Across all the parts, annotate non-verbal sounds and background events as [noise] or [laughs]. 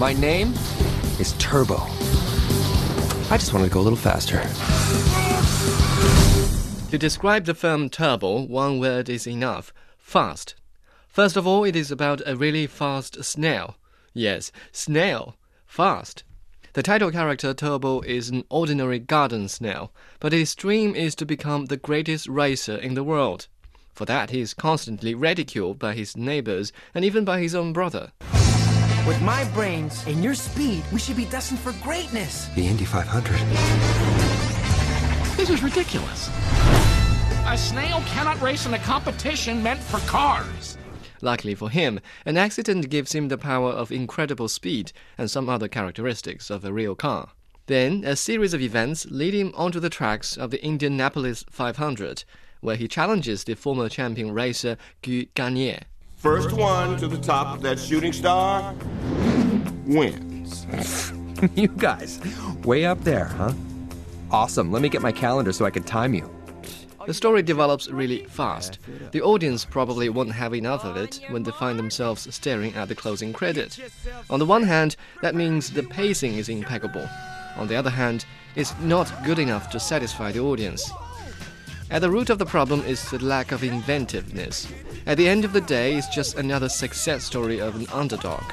My name is Turbo. I just wanted to go a little faster. To describe the film Turbo, one word is enough fast. First of all, it is about a really fast snail. Yes, snail. Fast. The title character Turbo is an ordinary garden snail, but his dream is to become the greatest racer in the world. For that, he is constantly ridiculed by his neighbors and even by his own brother. With my brains and your speed, we should be destined for greatness. The Indy 500. This is ridiculous. A snail cannot race in a competition meant for cars. Luckily for him, an accident gives him the power of incredible speed and some other characteristics of a real car. Then, a series of events lead him onto the tracks of the Indianapolis 500, where he challenges the former champion racer Guy Gagné. First one to the top of that shooting star wins. [laughs] you guys, way up there, huh? Awesome. Let me get my calendar so I can time you. The story develops really fast. The audience probably won't have enough of it when they find themselves staring at the closing credit. On the one hand, that means the pacing is impeccable. On the other hand, it's not good enough to satisfy the audience. At the root of the problem is the lack of inventiveness. At the end of the day, it's just another success story of an underdog.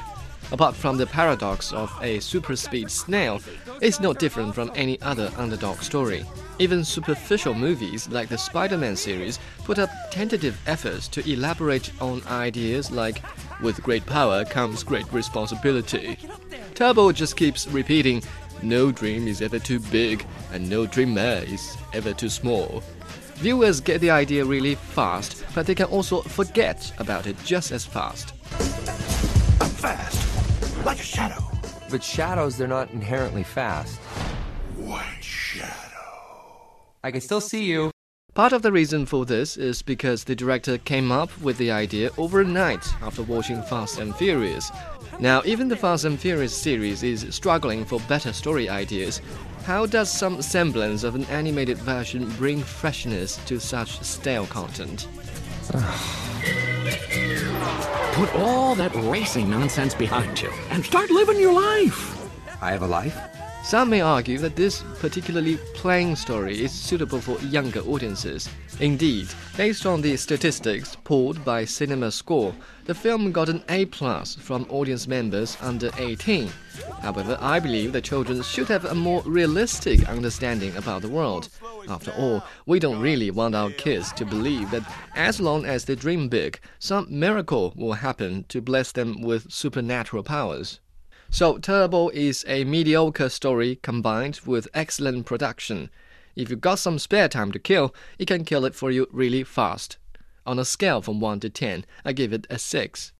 Apart from the paradox of a super speed snail, it's not different from any other underdog story. Even superficial movies like the Spider Man series put up tentative efforts to elaborate on ideas like, with great power comes great responsibility. Turbo just keeps repeating, no dream is ever too big, and no dreamer is ever too small. Viewers get the idea really fast, but they can also forget about it just as fast. I'm fast, like a shadow. But shadows, they're not inherently fast. White shadow. I can still see you. Part of the reason for this is because the director came up with the idea overnight after watching Fast and Furious. Now, even the Fast and Furious series is struggling for better story ideas. How does some semblance of an animated version bring freshness to such stale content? [sighs] Put all that racing nonsense behind you and start living your life. I have a life? Some may argue that this particularly plain story is suitable for younger audiences. Indeed, based on the statistics pulled by Cinema Score, the film got an A plus from audience members under 18. However, I believe that children should have a more realistic understanding about the world. After all, we don't really want our kids to believe that as long as they dream big, some miracle will happen to bless them with supernatural powers. So, Turbo is a mediocre story combined with excellent production. If you've got some spare time to kill, it can kill it for you really fast. On a scale from 1 to 10, I give it a 6.